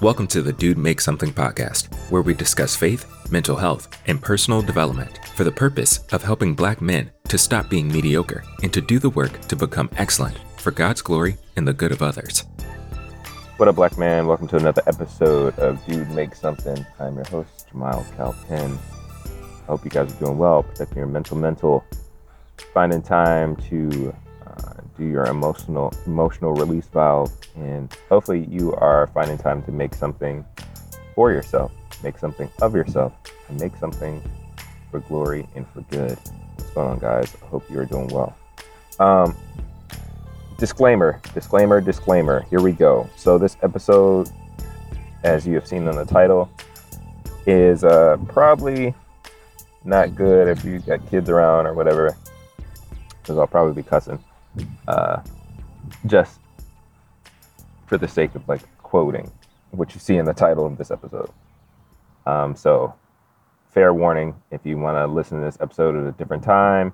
Welcome to the Dude Make Something podcast, where we discuss faith, mental health, and personal development for the purpose of helping black men to stop being mediocre and to do the work to become excellent for God's glory and the good of others. What up, black man? Welcome to another episode of Dude Make Something. I'm your host, Jamiel Calpin. I hope you guys are doing well, protecting your mental, mental, finding time to your emotional emotional release valve and hopefully you are finding time to make something for yourself make something of yourself and make something for glory and for good. What's going on guys? I hope you are doing well. Um, disclaimer disclaimer disclaimer. Here we go. So this episode as you have seen in the title is uh, probably not good if you got kids around or whatever because i'll probably be cussing uh, just for the sake of like quoting what you see in the title of this episode. Um, so, fair warning if you want to listen to this episode at a different time,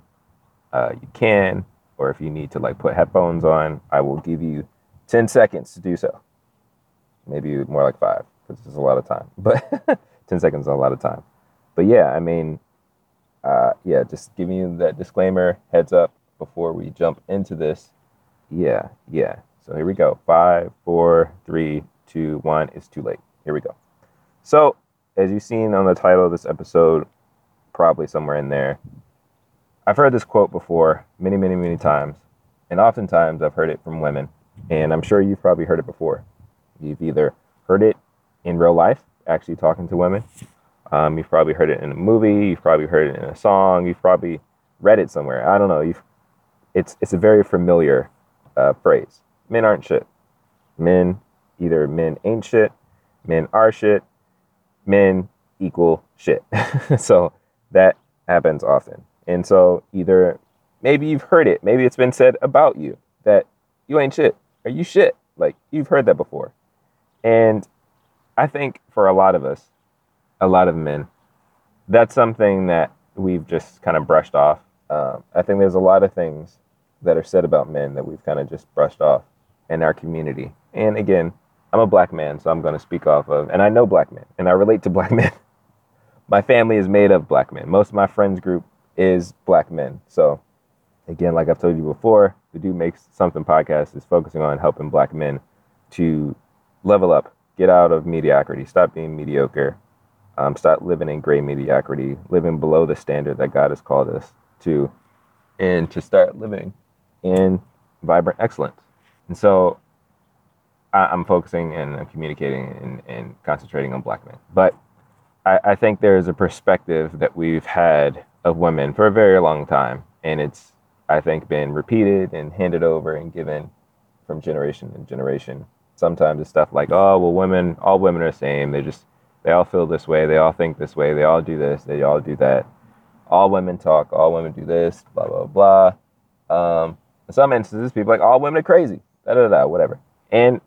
uh, you can. Or if you need to like put headphones on, I will give you 10 seconds to do so. Maybe more like five because is a lot of time. But 10 seconds is a lot of time. But yeah, I mean, uh, yeah, just giving you that disclaimer, heads up before we jump into this. Yeah, yeah. So here we go. Five, four, three, two, one. It's too late. Here we go. So, as you've seen on the title of this episode, probably somewhere in there, I've heard this quote before many, many, many times. And oftentimes I've heard it from women. And I'm sure you've probably heard it before. You've either heard it in real life, actually talking to women. Um, you've probably heard it in a movie. You've probably heard it in a song. You've probably read it somewhere. I don't know. You've it's it's a very familiar uh, phrase. Men aren't shit. Men either men ain't shit, men are shit, men equal shit. so that happens often. And so either maybe you've heard it, maybe it's been said about you that you ain't shit or you shit. Like you've heard that before. And I think for a lot of us, a lot of men, that's something that we've just kind of brushed off. Um, I think there's a lot of things that are said about men that we've kind of just brushed off in our community. And again, I'm a black man, so I'm going to speak off of, and I know black men, and I relate to black men. my family is made of black men. Most of my friends group is black men. So, again, like I've told you before, the Dude Makes Something podcast is focusing on helping black men to level up, get out of mediocrity, stop being mediocre, um, stop living in gray mediocrity, living below the standard that God has called us to, and to start living in vibrant excellence. And so I, am focusing and I'm communicating and, and, concentrating on black men. But I, I think there is a perspective that we've had of women for a very long time. And it's, I think, been repeated and handed over and given from generation to generation. Sometimes it's stuff like, oh, well, women, all women are the same. They just, they all feel this way. They all think this way. They all do this. They all do that. All women talk. All women do this. Blah blah blah. Um, in some instances, people like all women are crazy, da da da, whatever. And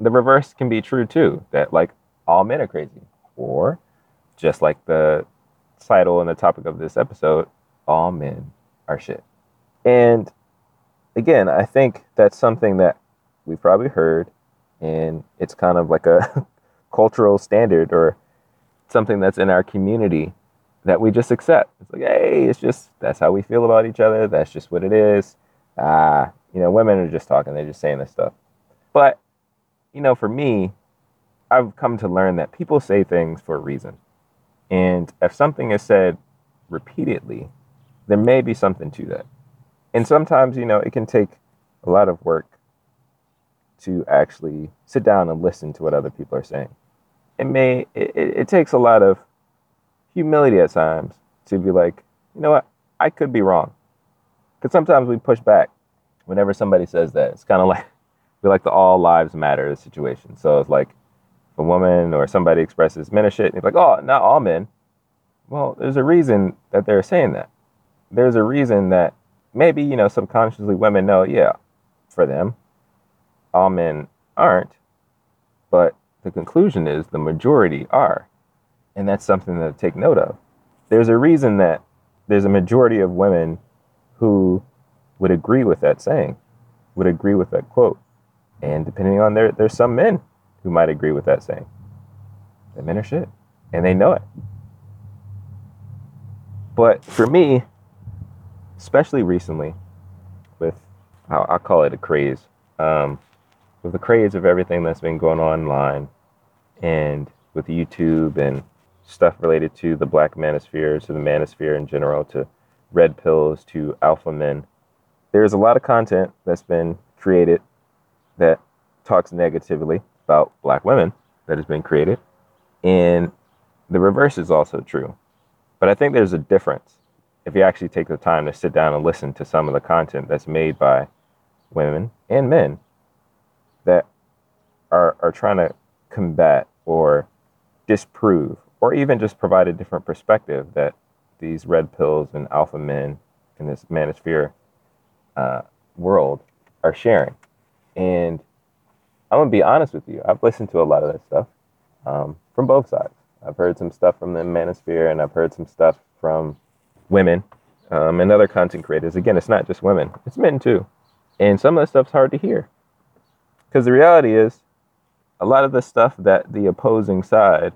the reverse can be true too, that like all men are crazy, or just like the title and the topic of this episode, all men are shit. And again, I think that's something that we've probably heard, and it's kind of like a cultural standard or something that's in our community that we just accept. It's like, hey, it's just that's how we feel about each other. That's just what it is ah, you know, women are just talking, they're just saying this stuff. But, you know, for me, I've come to learn that people say things for a reason. And if something is said repeatedly, there may be something to that. And sometimes, you know, it can take a lot of work to actually sit down and listen to what other people are saying. It may, it, it takes a lot of humility at times to be like, you know what, I could be wrong. Because sometimes we push back whenever somebody says that. It's kind of like we like the all lives matter situation. So it's like a woman or somebody expresses men are shit, and you're like, oh, not all men. Well, there's a reason that they're saying that. There's a reason that maybe, you know, subconsciously women know, yeah, for them, all men aren't. But the conclusion is the majority are. And that's something to take note of. There's a reason that there's a majority of women who would agree with that saying, would agree with that quote. And depending on there, there's some men who might agree with that saying. That men are shit. And they know it. But for me, especially recently, with I'll, I'll call it a craze, um, with the craze of everything that's been going on online, and with YouTube and stuff related to the black manosphere, to the manosphere in general, to red pills, to alpha men. There's a lot of content that's been created that talks negatively about black women that has been created. And the reverse is also true. But I think there's a difference if you actually take the time to sit down and listen to some of the content that's made by women and men that are, are trying to combat or disprove or even just provide a different perspective that these red pills and alpha men in this manosphere uh, world are sharing. And I'm gonna be honest with you. I've listened to a lot of that stuff um, from both sides. I've heard some stuff from the manosphere, and I've heard some stuff from women um, and other content creators. Again, it's not just women; it's men too. And some of the stuff's hard to hear because the reality is, a lot of the stuff that the opposing side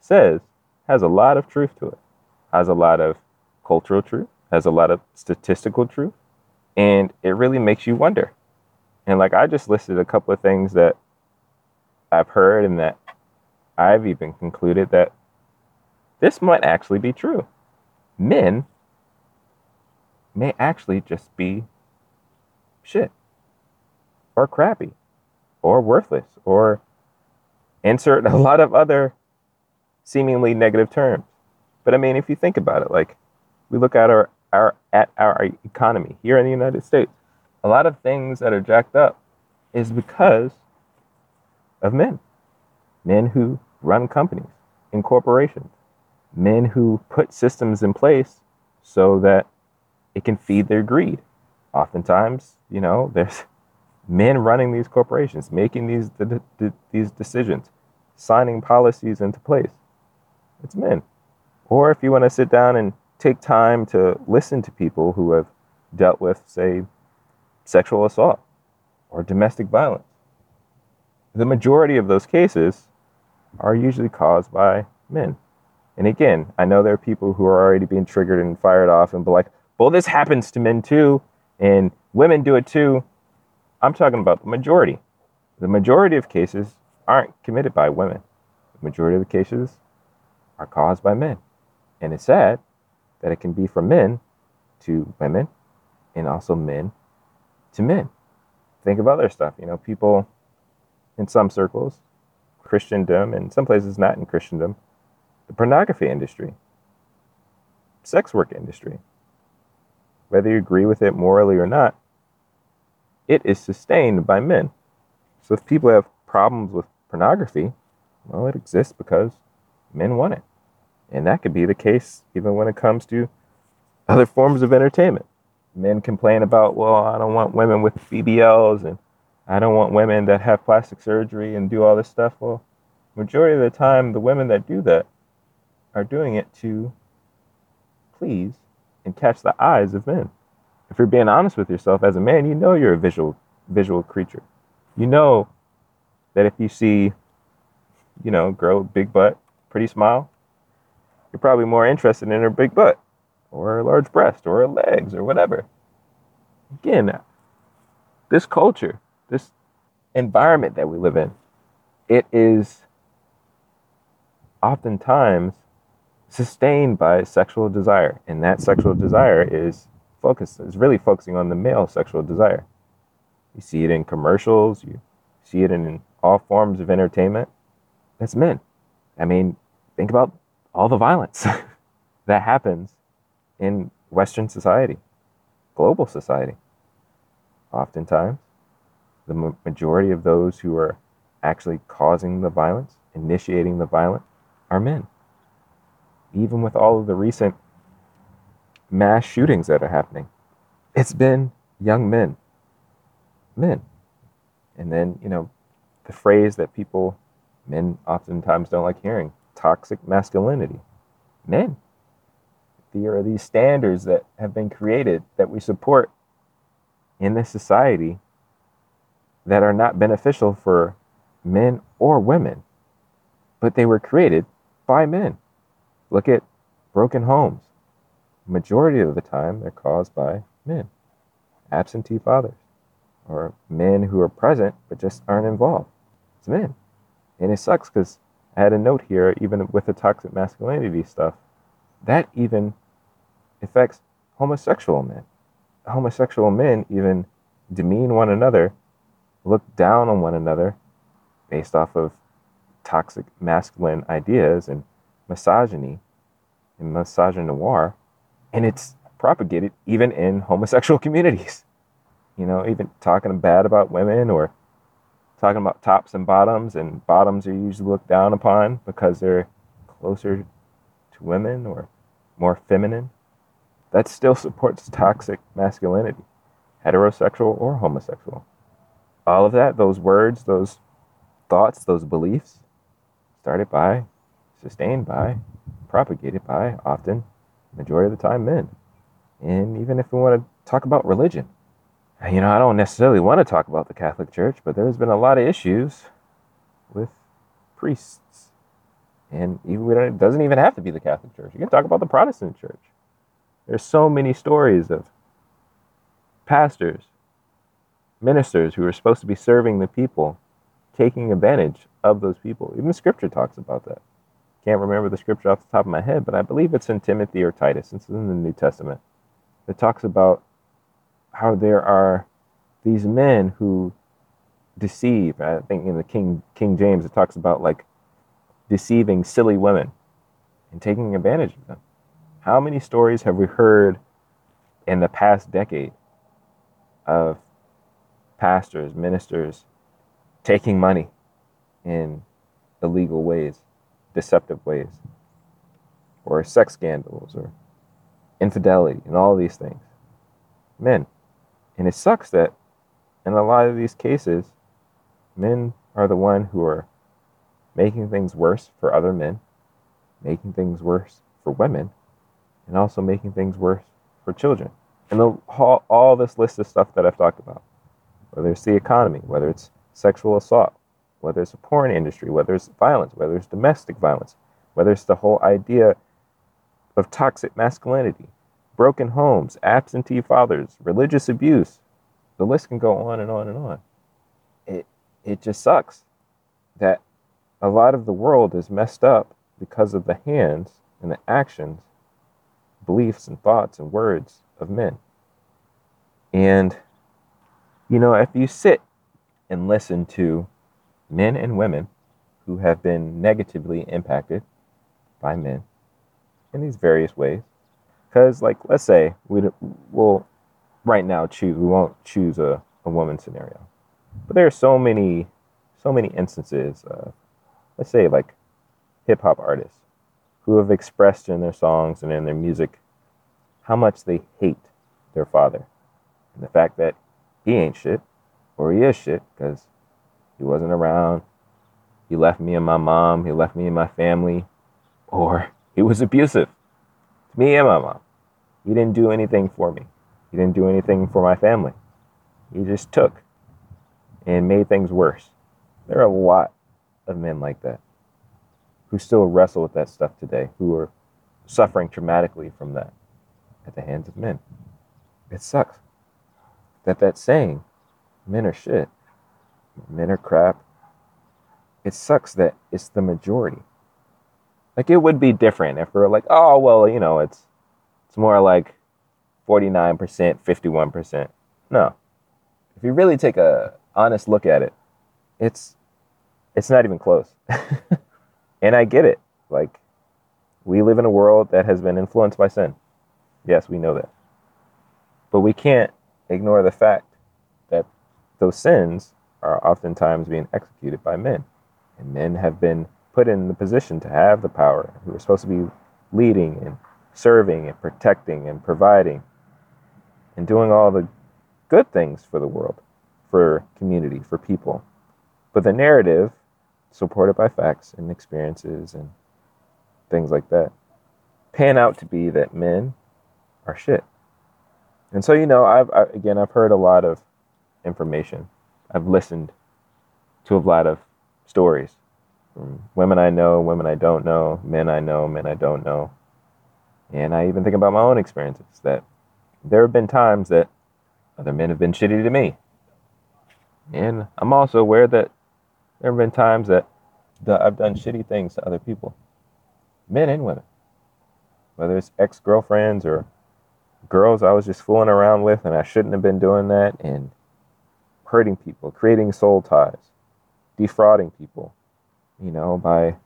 says has a lot of truth to it, has a lot of cultural truth, has a lot of statistical truth, and it really makes you wonder. And like I just listed a couple of things that I've heard and that I've even concluded that this might actually be true. Men may actually just be shit or crappy or worthless or insert a lot of other seemingly negative terms. But I mean, if you think about it, like we look at our, our at our economy here in the United States, a lot of things that are jacked up is because of men. Men who run companies and corporations. Men who put systems in place so that it can feed their greed. Oftentimes, you know, there's men running these corporations, making these these decisions, signing policies into place. It's men. Or if you want to sit down and take time to listen to people who have dealt with, say, sexual assault or domestic violence, the majority of those cases are usually caused by men. And again, I know there are people who are already being triggered and fired off and be like, well, this happens to men too, and women do it too. I'm talking about the majority. The majority of cases aren't committed by women. The majority of the cases are caused by men. And it's sad that it can be from men to women and also men to men. Think of other stuff. You know, people in some circles, Christendom, and some places not in Christendom, the pornography industry, sex work industry. Whether you agree with it morally or not, it is sustained by men. So if people have problems with pornography, well, it exists because men want it. And that could be the case even when it comes to other forms of entertainment. Men complain about, well, I don't want women with BBLs and I don't want women that have plastic surgery and do all this stuff. Well, majority of the time, the women that do that are doing it to please and catch the eyes of men. If you're being honest with yourself as a man, you know you're a visual visual creature. You know that if you see, you know, girl, big butt, pretty smile, you're probably more interested in her big butt or her large breast or her legs or whatever. Again, this culture, this environment that we live in, it is oftentimes sustained by sexual desire. And that sexual desire is focused, is really focusing on the male sexual desire. You see it in commercials, you see it in all forms of entertainment. That's men. I mean, think about all the violence that happens in Western society, global society. Oftentimes, the majority of those who are actually causing the violence, initiating the violence, are men. Even with all of the recent mass shootings that are happening, it's been young men. Men. And then, you know, the phrase that people, men oftentimes don't like hearing toxic masculinity. Men. There are these standards that have been created that we support in this society that are not beneficial for men or women, but they were created by men. Look at broken homes. Majority of the time, they're caused by men, absentee fathers, or men who are present but just aren't involved. It's men. And it sucks because I had a note here, even with the toxic masculinity stuff, that even affects homosexual men. Homosexual men even demean one another, look down on one another based off of toxic masculine ideas and misogyny and misogynoir. And it's propagated even in homosexual communities. You know, even talking bad about women or talking about tops and bottoms, and bottoms are usually looked down upon because they're closer to women or more feminine. That still supports toxic masculinity, heterosexual or homosexual. All of that, those words, those thoughts, those beliefs, started by, sustained by, propagated by often, majority of the time, men. And even if we want to talk about religion, you know, I don't necessarily want to talk about the Catholic Church, but there's been a lot of issues with priests. And even it doesn't even have to be the Catholic Church. You can talk about the Protestant Church. There's so many stories of pastors, ministers who are supposed to be serving the people, taking advantage of those people. Even scripture talks about that. Can't remember the scripture off the top of my head, but I believe it's in Timothy or Titus. It's in the New Testament. It talks about how there are these men who deceive. I think in the King King James it talks about like deceiving silly women and taking advantage of them. How many stories have we heard in the past decade of pastors, ministers taking money in illegal ways, deceptive ways, or sex scandals, or infidelity, and all these things? Men. And it sucks that in a lot of these cases, men are the one who are making things worse for other men, making things worse for women, and also making things worse for children. And the, all, all this list of stuff that I've talked about, whether it's the economy, whether it's sexual assault, whether it's the porn industry, whether it's violence, whether it's domestic violence, whether it's the whole idea of toxic masculinity, broken homes, absentee fathers, religious abuse. The list can go on and on and on. It it just sucks that a lot of the world is messed up because of the hands and the actions, beliefs and thoughts and words of men. And you know, if you sit and listen to men and women who have been negatively impacted by men in these various ways, because, like, let's say we will right now choose, we won't choose a, a woman scenario. But there are so many, so many instances, uh, let's say, like hip hop artists who have expressed in their songs and in their music how much they hate their father. And the fact that he ain't shit, or he is shit, because he wasn't around. He left me and my mom, he left me and my family, or he was abusive me and my mom. He didn't do anything for me. He didn't do anything for my family. He just took and made things worse. There are a lot of men like that who still wrestle with that stuff today, who are suffering traumatically from that at the hands of men. It sucks that that saying, men are shit, men are crap, it sucks that it's the majority. Like it would be different if we are like, oh well, you know, it's it's more like 49%, 51%. No. If you really take a honest look at it, it's it's not even close. and I get it. Like we live in a world that has been influenced by sin. Yes, we know that. But we can't ignore the fact that those sins are oftentimes being executed by men. And men have been put in the position to have the power, who are supposed to be leading and serving and protecting and providing and doing all the good things for the world, for community, for people. But the narrative, supported by facts and experiences and things like that, pan out to be that men are shit. And so, you know, I've I, again, I've heard a lot of information. I've listened to a lot of stories women I know, women I don't know, men I know, men I don't know. And I even think about my own experiences that there have been times that other men have been shitty to me. And I'm also aware that there have been times that, I've done shitty things to other people, men and women, whether it's ex girlfriends or girls I was just fooling around with and I shouldn't have been doing that, and hurting people, creating soul ties, defrauding people, you know, by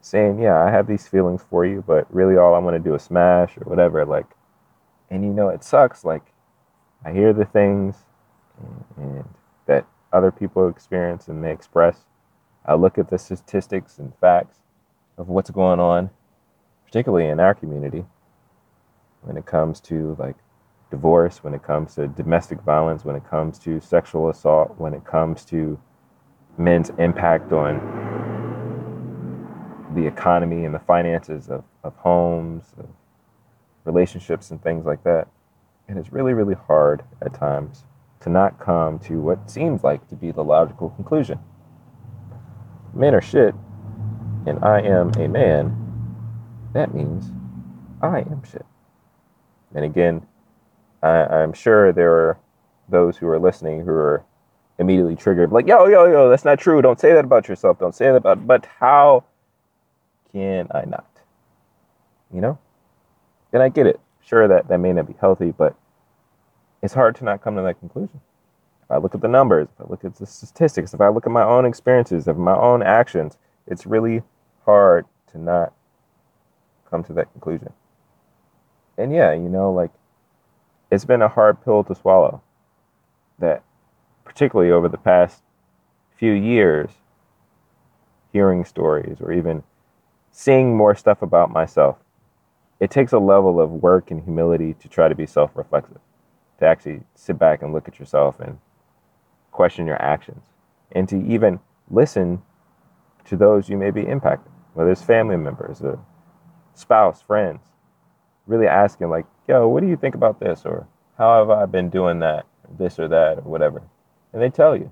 saying, yeah, I have these feelings for you, but really all I want to do is smash or whatever. Like, and you know, it sucks. Like, I hear the things and, and that other people experience and they express. I look at the statistics and facts of what's going on, particularly in our community, when it comes to like divorce, when it comes to domestic violence, when it comes to sexual assault, when it comes to men's impact on the economy and the finances of, of homes, of relationships, and things like that. And it's really, really hard at times to not come to what seems like to be the logical conclusion. Men are shit, and I am a man. That means I am shit. And again, I, am sure there are those who are listening who are immediately triggered, like, yo, yo, yo, that's not true. Don't say that about yourself. Don't say that about, but how can I not? You know? And I get it. Sure, that, that may not be healthy, but it's hard to not come to that conclusion. If I look at the numbers, if I look at the statistics, if I look at my own experiences, of my own actions, it's really hard to not come to that conclusion. And yeah, you know, like it's been a hard pill to swallow that particularly over the past few years hearing stories or even seeing more stuff about myself. It takes a level of work and humility to try to be self reflexive, to actually sit back and look at yourself and question your actions, and to even listen to those you may be impacted, whether it's family members, a spouse, friends. Really asking, like, yo, what do you think about this? Or how have I been doing that, this or that, or whatever? And they tell you,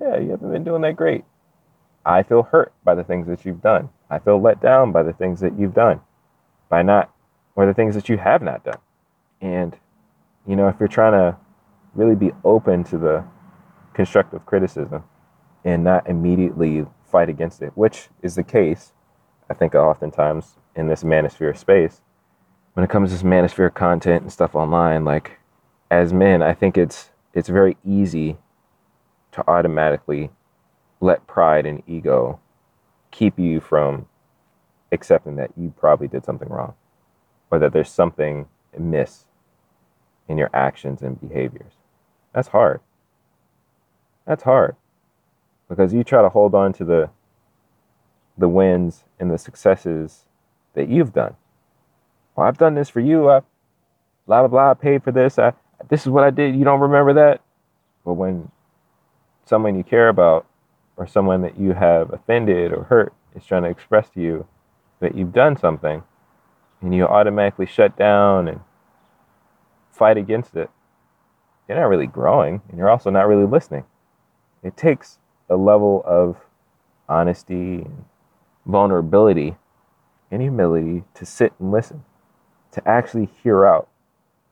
yeah, you haven't been doing that great. I feel hurt by the things that you've done. I feel let down by the things that you've done, by not, or the things that you have not done. And, you know, if you're trying to really be open to the constructive criticism and not immediately fight against it, which is the case, I think, oftentimes in this manosphere space, when it comes to this manosphere content and stuff online, like as men, I think it's it's very easy to automatically let pride and ego keep you from accepting that you probably did something wrong or that there's something amiss in your actions and behaviors. That's hard. That's hard because you try to hold on to the the wins and the successes that you've done. Well, I've done this for you. I blah blah blah. I paid for this. I this is what I did. You don't remember that? But when someone you care about or someone that you have offended or hurt is trying to express to you that you've done something and you automatically shut down and fight against it, you're not really growing and you're also not really listening. It takes a level of honesty and vulnerability and humility to sit and listen, to actually hear out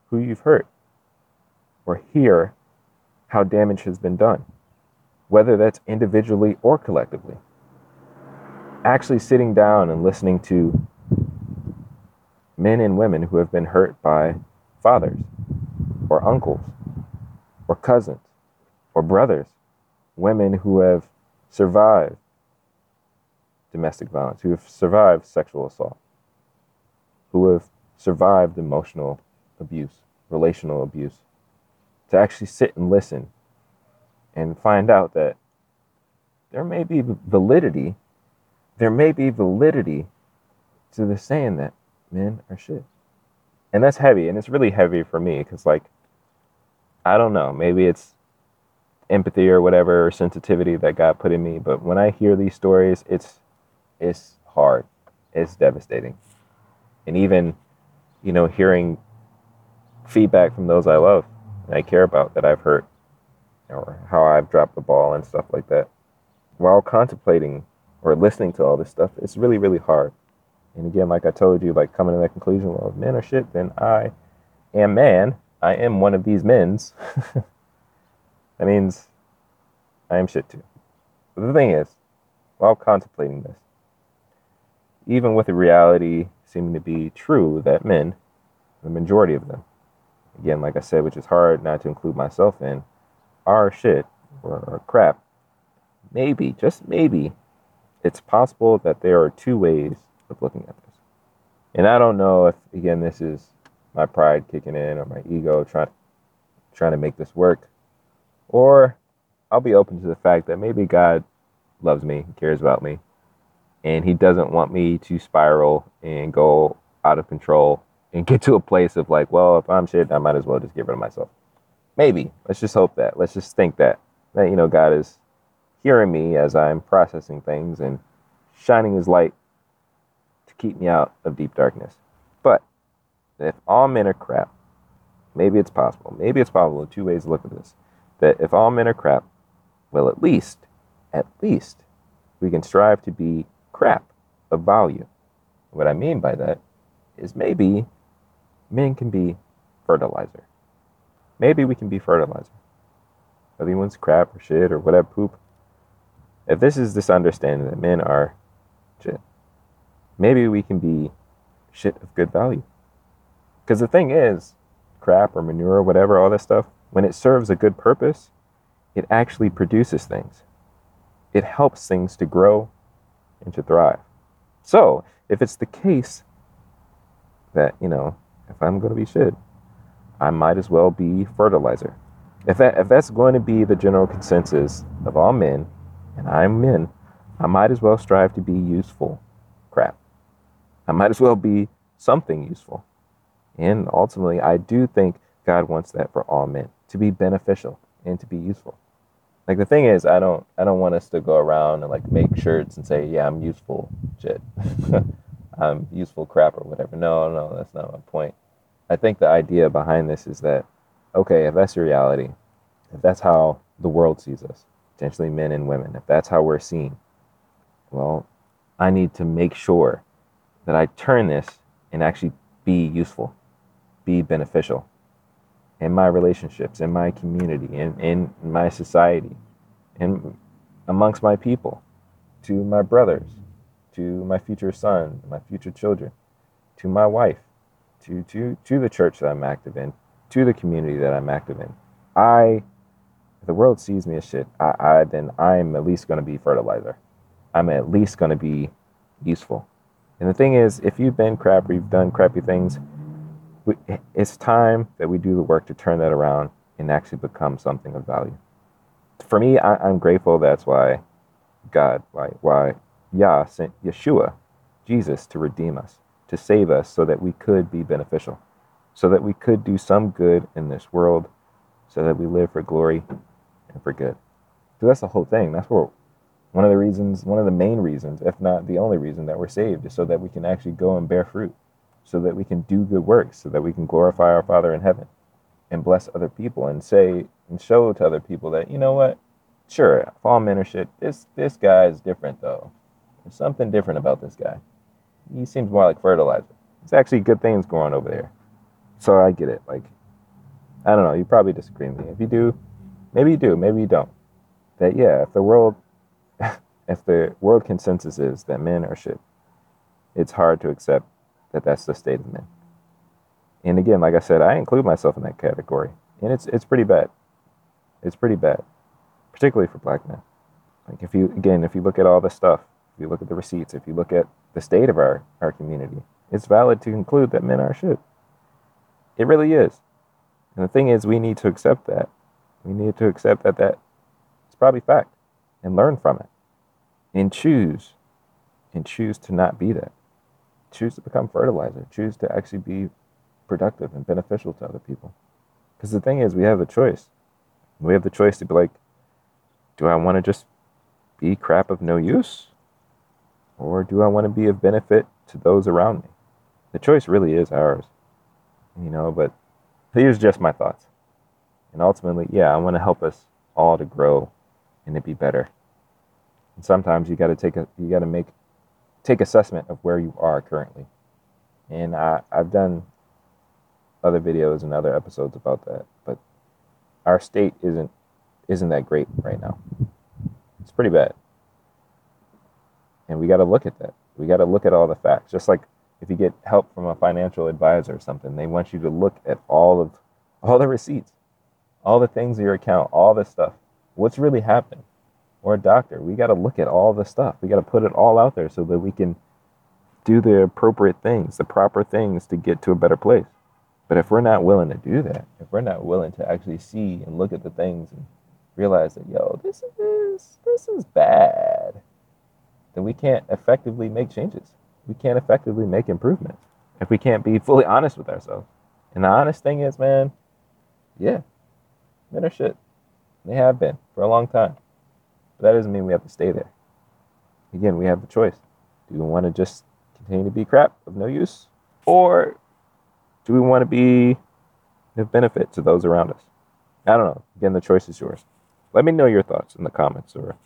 who you've hurt or hear how damage has been done whether that's individually or collectively. Actually sitting down and listening to men and women who have been hurt by fathers or uncles or cousins or brothers, women who have survived domestic violence, who have survived sexual assault, who have survived emotional abuse, relational abuse, to actually sit and listen and find out that there may be validity, there may be validity to the saying that men are shit. And that's heavy, and it's really heavy for me because, like, I don't know, maybe it's empathy or whatever or sensitivity that God put in me, but when I hear these stories, it's it's hard, it's devastating, and even you know hearing feedback from those I love I care about that I've hurt or how I've dropped the ball and stuff like that. While contemplating or listening to all this stuff, it's really, really hard. And again, like I told you, like coming to that conclusion, well, if men are shit, then I am man. I am one of these men's. that means I am shit too. But the thing is, while contemplating this, even with the reality seeming to be true that men, the majority of them, again, like I said, which is hard not to include myself in, are shit or, or crap, maybe, just maybe, it's possible that there are two ways of looking at this. And I don't know if, again, this is my pride kicking in or my ego trying, trying to make this work, or I'll be open to the fact that maybe God loves me, cares about me, and He doesn't want me to spiral and go out of control and get to a place of like, well, if I'm shit, I might as well just get rid of myself. Maybe. Let's just hope that. Let's just think that. That, you know, God is hearing me as I'm processing things and shining his light to keep me out of deep darkness. But if all men are crap, maybe it's possible. Maybe it's possible. Two ways to look at this. That if all men are crap, well, at least, at least, we can strive to be crap of value. What I mean by that is maybe men can be fertilizer. Maybe we can be fertilizer. Everyone's crap or shit or whatever poop. If this is this understanding that men are shit, maybe we can be shit of good value. Because the thing is, crap or manure or whatever, all that stuff, when it serves a good purpose, it actually produces things. It helps things to grow and to thrive. So, if it's the case that, you know, if I'm going to be shit, I might as well be fertilizer. If, that, if that's going to be the general consensus of all men, and I'm men, I might as well strive to be useful crap. I might as well be something useful. And ultimately, I do think God wants that for all men to be beneficial and to be useful. Like the thing is, I don't I don't want us to go around and like make shirts and say, yeah, I'm useful shit. I'm useful crap or whatever. No, no, that's not my point. I think the idea behind this is that, okay, if that's your reality, if that's how the world sees us, potentially men and women, if that's how we're seen, well, I need to make sure that I turn this and actually be useful, be beneficial in my relationships, in my community, in, in my society, and amongst my people, to my brothers, to my future son, my future children, to my wife, to, to, to the church that I'm active in, to the community that I'm active in. I, if the world sees me as shit, I, I then I'm at least going to be fertilizer. I'm at least going to be useful. And the thing is, if you've been crap or you've done crappy things, we, it's time that we do the work to turn that around and actually become something of value. For me, I, am grateful. That's why God, why, why Yah sent Yeshua, Jesus, to redeem us, to save us so that we could be beneficial, so that we could do some good in this world, so that we live for glory and for good. So that's the whole thing. That's what one of the reasons, one of the main reasons, if not the only reason that we're saved, is so that we can actually go and bear fruit, so that we can do good works, so that we can glorify our Father in heaven and bless other people and say and show to other people that, you know what, sure, fall men are shit. This this guy is different though. There's something different about this guy. He seems more like fertilizer. It's actually good things going over there. So I get it. Like, I don't know. You probably disagree with me. If you do, maybe you do, maybe you don't. That yeah, if the world, if the world consensus is that men are shit, it's hard to accept that that's the state of men. And again, like I said, I include myself in that category, and it's it's pretty bad. It's pretty bad, particularly for black men. Like if you again, if you look at all the stuff if you look at the receipts, if you look at the state of our, our community, it's valid to conclude that men are shit. It really is. And the thing is, we need to accept that. We need to accept that that it's probably fact and learn from it and choose and choose to not be that. Choose to become fertilizer. Choose to actually be productive and beneficial to other people. Because the thing is, we have a choice. We have the choice to be like, do I want to just be crap of no use? Or do I want to be of benefit to those around me? The choice really is ours, you know, but here's just my thoughts. And ultimately, yeah, I want to help us all to grow and to be better. And sometimes you got to take a you got to make take assessment of where you are currently. And I I've done other videos and other episodes about that, but our state isn't isn't that great right now. It's pretty bad. And we got to look at that. We got to look at all the facts. Just like if you get help from a financial advisor or something, they want you to look at all of all the receipts, all the things in your account, all this stuff. What's really happened? Or a doctor, we got to look at all the stuff. We got to put it all out there so that we can do the appropriate things, the proper things to get to a better place. But if we're not willing to do that, if we're not willing to actually see and look at the things and realize that, yo, this is this is bad, then we can't effectively make changes. We can't effectively make improvements if we can't be fully honest with ourselves. And the honest thing is, man, yeah, men are shit. They have been for a long time. But that doesn't mean we have to stay there. Again, we have the choice. Do we want to just continue to be crap of no use? Or do we want to be of benefit to those around us? I don't know. Again, the choice is yours. Let me know your thoughts in the comments or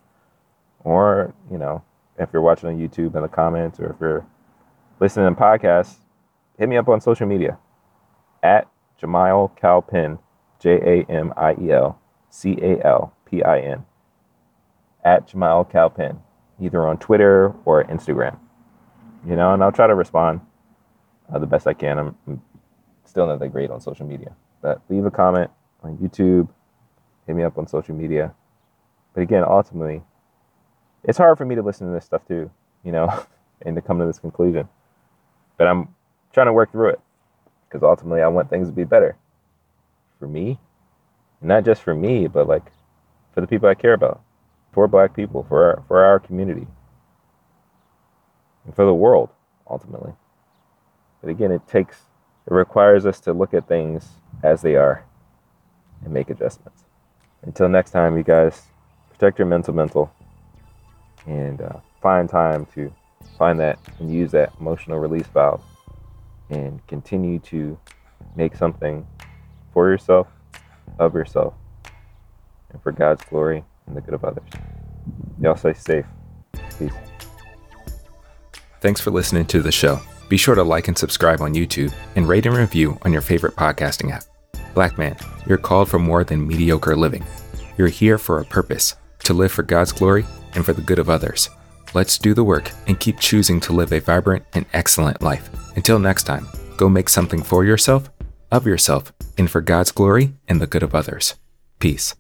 or, you know, if you're watching on YouTube in the comments or if you're listening to podcasts, hit me up on social media at Jamiel Calpin, J A M I E L C A L P I N, at Jamiel Calpin, either on Twitter or Instagram. You know, and I'll try to respond uh, the best I can. I'm, I'm still not that great on social media, but leave a comment on YouTube, hit me up on social media. But again, ultimately, it's hard for me to listen to this stuff too, you know, and to come to this conclusion. But I'm trying to work through it because ultimately I want things to be better for me, not just for me, but like for the people I care about, for Black people, for our, for our community, and for the world ultimately. But again, it takes it requires us to look at things as they are and make adjustments. Until next time, you guys, protect your mental mental and uh, find time to find that and use that emotional release valve and continue to make something for yourself, of yourself, and for God's glory and the good of others. Y'all stay safe. Peace. Thanks for listening to the show. Be sure to like and subscribe on YouTube and rate and review on your favorite podcasting app. Black man, you're called for more than mediocre living. You're here for a purpose to live for God's glory and for the good of others. Let's do the work and keep choosing to live a vibrant and excellent life. Until next time, go make something for yourself, of yourself, and for God's glory and the good of others. Peace.